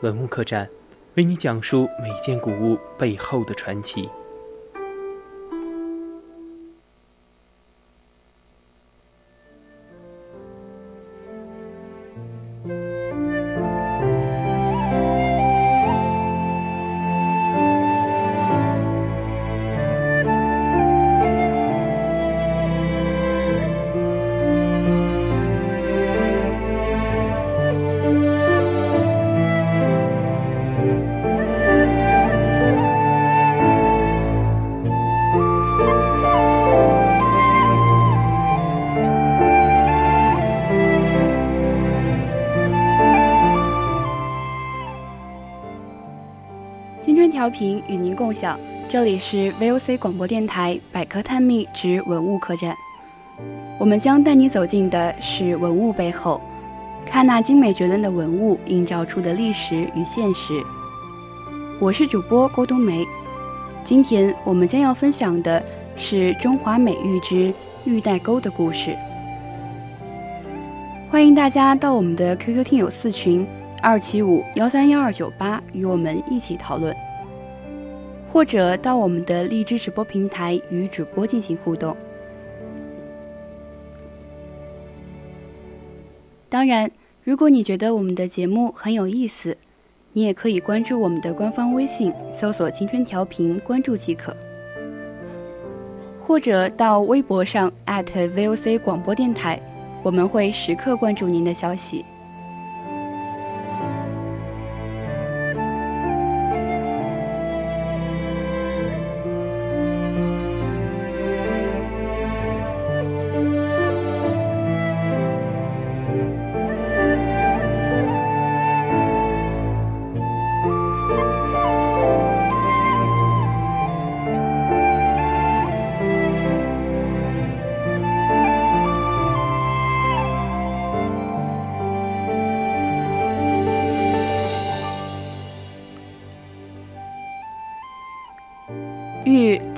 文物客栈，为你讲述每件古物背后的传奇。调频与您共享，这里是 VOC 广播电台百科探秘之文物客栈。我们将带你走进的是文物背后，看那精美绝伦的文物映照出的历史与现实。我是主播郭冬梅，今天我们将要分享的是中华美玉之玉带钩的故事。欢迎大家到我们的 QQ 听友四群二七五幺三幺二九八与我们一起讨论。或者到我们的荔枝直播平台与主播进行互动。当然，如果你觉得我们的节目很有意思，你也可以关注我们的官方微信，搜索“青春调频”，关注即可。或者到微博上 @VOC 广播电台，我们会时刻关注您的消息。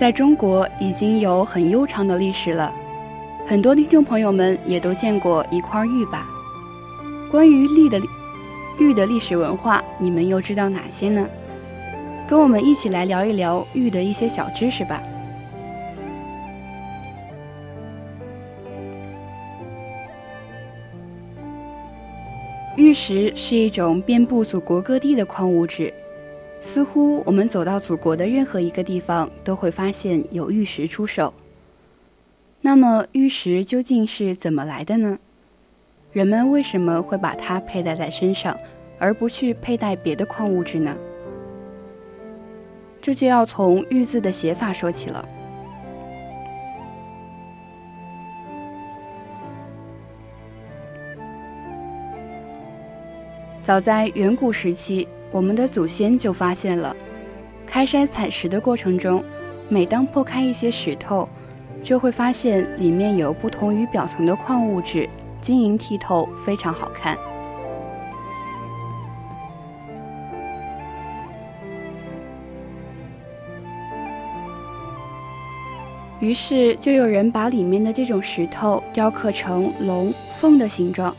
在中国已经有很悠长的历史了，很多听众朋友们也都见过一块玉吧？关于玉的玉的历史文化，你们又知道哪些呢？跟我们一起来聊一聊玉的一些小知识吧。玉石是一种遍布祖国各地的矿物质。似乎我们走到祖国的任何一个地方，都会发现有玉石出售。那么，玉石究竟是怎么来的呢？人们为什么会把它佩戴在身上，而不去佩戴别的矿物质呢？这就要从“玉”字的写法说起了。早在远古时期。我们的祖先就发现了，开山采石的过程中，每当破开一些石头，就会发现里面有不同于表层的矿物质，晶莹剔透，非常好看。于是就有人把里面的这种石头雕刻成龙凤的形状，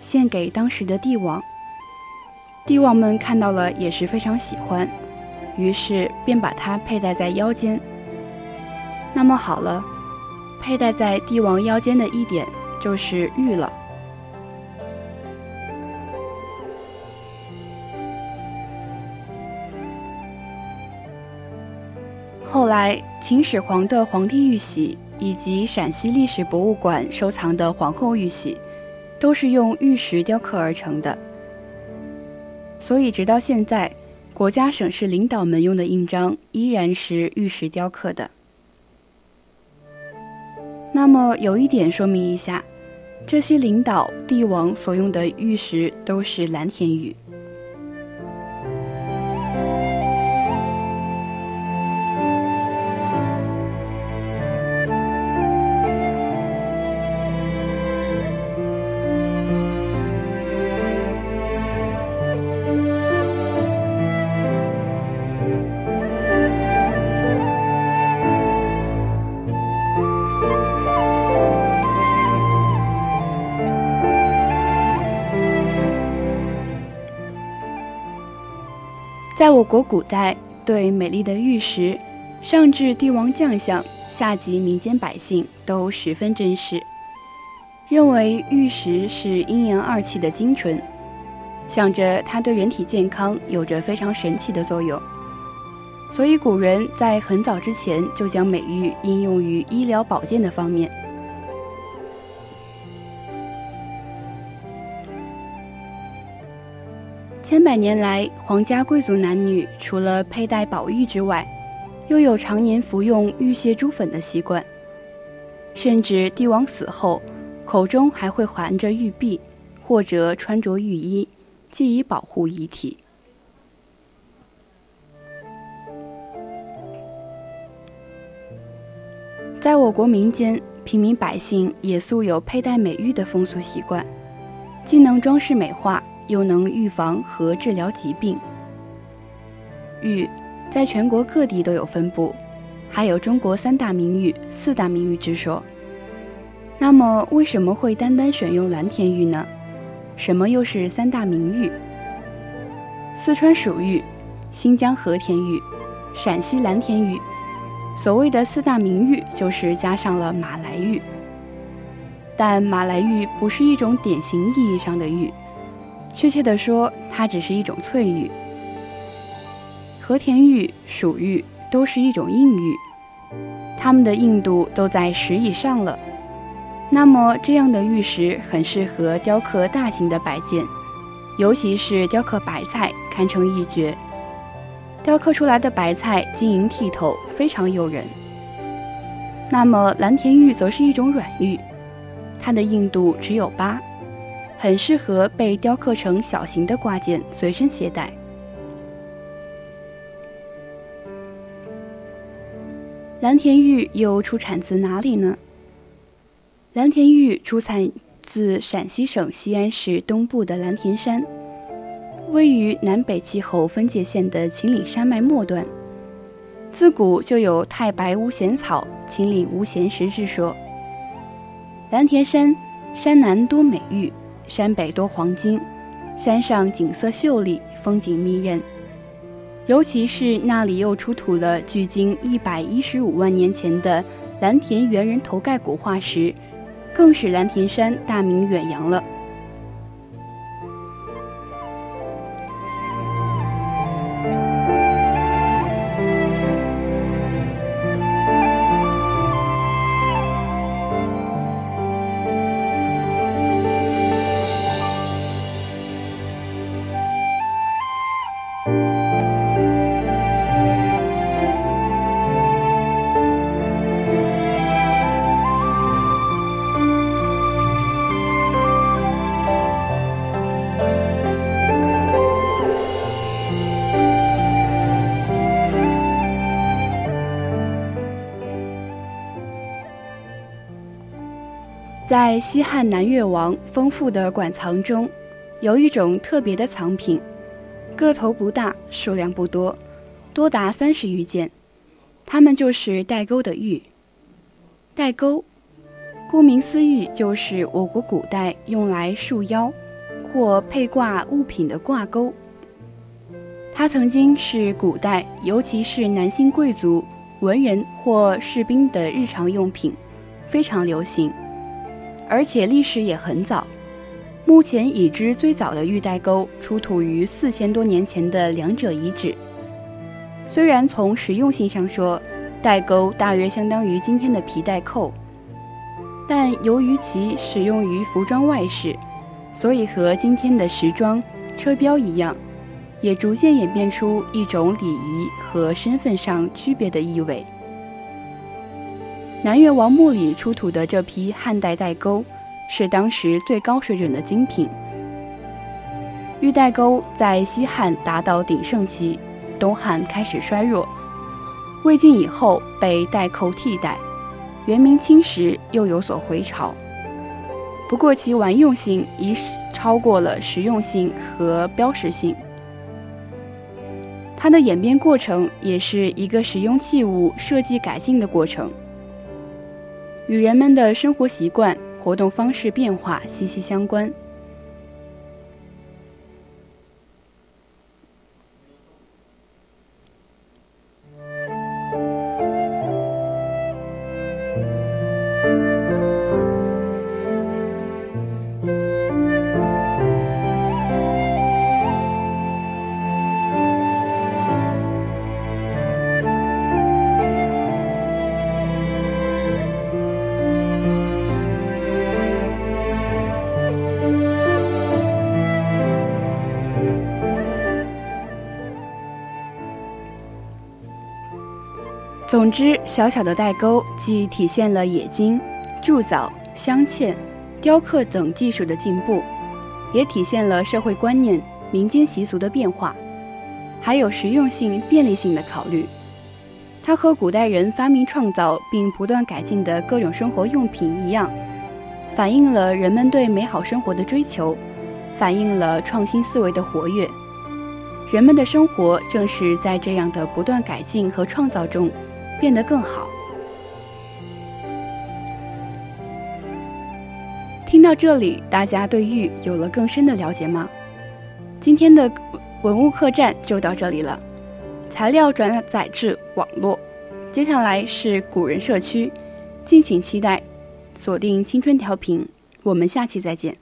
献给当时的帝王。帝王们看到了也是非常喜欢，于是便把它佩戴在腰间。那么好了，佩戴在帝王腰间的一点就是玉了。后来，秦始皇的皇帝玉玺以及陕西历史博物馆收藏的皇后玉玺，都是用玉石雕刻而成的。所以，直到现在，国家省市领导们用的印章依然是玉石雕刻的。那么，有一点说明一下，这些领导、帝王所用的玉石都是蓝田玉。在我国古代，对美丽的玉石，上至帝王将相，下及民间百姓，都十分珍视，认为玉石是阴阳二气的精纯，想着它对人体健康有着非常神奇的作用。所以，古人在很早之前就将美玉应用于医疗保健的方面。千百年来，皇家贵族男女除了佩戴宝玉之外，又有常年服用玉屑珠粉的习惯，甚至帝王死后，口中还会含着玉璧，或者穿着玉衣，既以保护遗体。在我国民间，平民百姓也素有佩戴美玉的风俗习惯，既能装饰美化，又能预防和治疗疾病。玉在全国各地都有分布，还有中国三大名玉、四大名玉之说。那么，为什么会单单选用蓝田玉呢？什么又是三大名玉？四川蜀玉、新疆和田玉、陕西蓝田玉。所谓的四大名玉，就是加上了马来玉。但马来玉不是一种典型意义上的玉，确切的说，它只是一种翠玉。和田玉、蜀玉都是一种硬玉，它们的硬度都在十以上了。那么，这样的玉石很适合雕刻大型的摆件，尤其是雕刻白菜，堪称一绝。雕刻出来的白菜晶莹剔透，非常诱人。那么蓝田玉则是一种软玉，它的硬度只有八，很适合被雕刻成小型的挂件随身携带。蓝田玉又出产自哪里呢？蓝田玉出产自陕西省西安市东部的蓝田山。位于南北气候分界线的秦岭山脉末端，自古就有“太白无闲草，秦岭无闲石”之说。蓝田山山南多美玉，山北多黄金，山上景色秀丽，风景迷人。尤其是那里又出土了距今一百一十五万年前的蓝田猿人头盖骨化石，更使蓝田山大名远扬了。在西汉南越王丰富的馆藏中，有一种特别的藏品，个头不大，数量不多，多达三十余件。它们就是带钩的玉。带钩，顾名思义，就是我国古代用来束腰或配挂物品的挂钩。它曾经是古代，尤其是男性贵族、文人或士兵的日常用品，非常流行。而且历史也很早，目前已知最早的玉带钩出土于四千多年前的两者遗址。虽然从实用性上说，带钩大约相当于今天的皮带扣，但由于其使用于服装外饰，所以和今天的时装、车标一样，也逐渐演变出一种礼仪和身份上区别的意味。南越王墓里出土的这批汉代带钩，是当时最高水准的精品。玉带钩在西汉达到鼎盛期，东汉开始衰弱，魏晋以后被带扣替代，元明清时又有所回潮。不过其玩用性已超过了实用性和标识性。它的演变过程也是一个实用器物设计改进的过程。与人们的生活习惯、活动方式变化息息相关。总之，小小的代沟既体现了冶金、铸造、镶嵌、雕刻等技术的进步，也体现了社会观念、民间习俗的变化，还有实用性、便利性的考虑。它和古代人发明创造并不断改进的各种生活用品一样，反映了人们对美好生活的追求，反映了创新思维的活跃。人们的生活正是在这样的不断改进和创造中变得更好。听到这里，大家对玉有了更深的了解吗？今天的文物客栈就到这里了。材料转载至网络，接下来是古人社区，敬请期待，锁定青春调频，我们下期再见。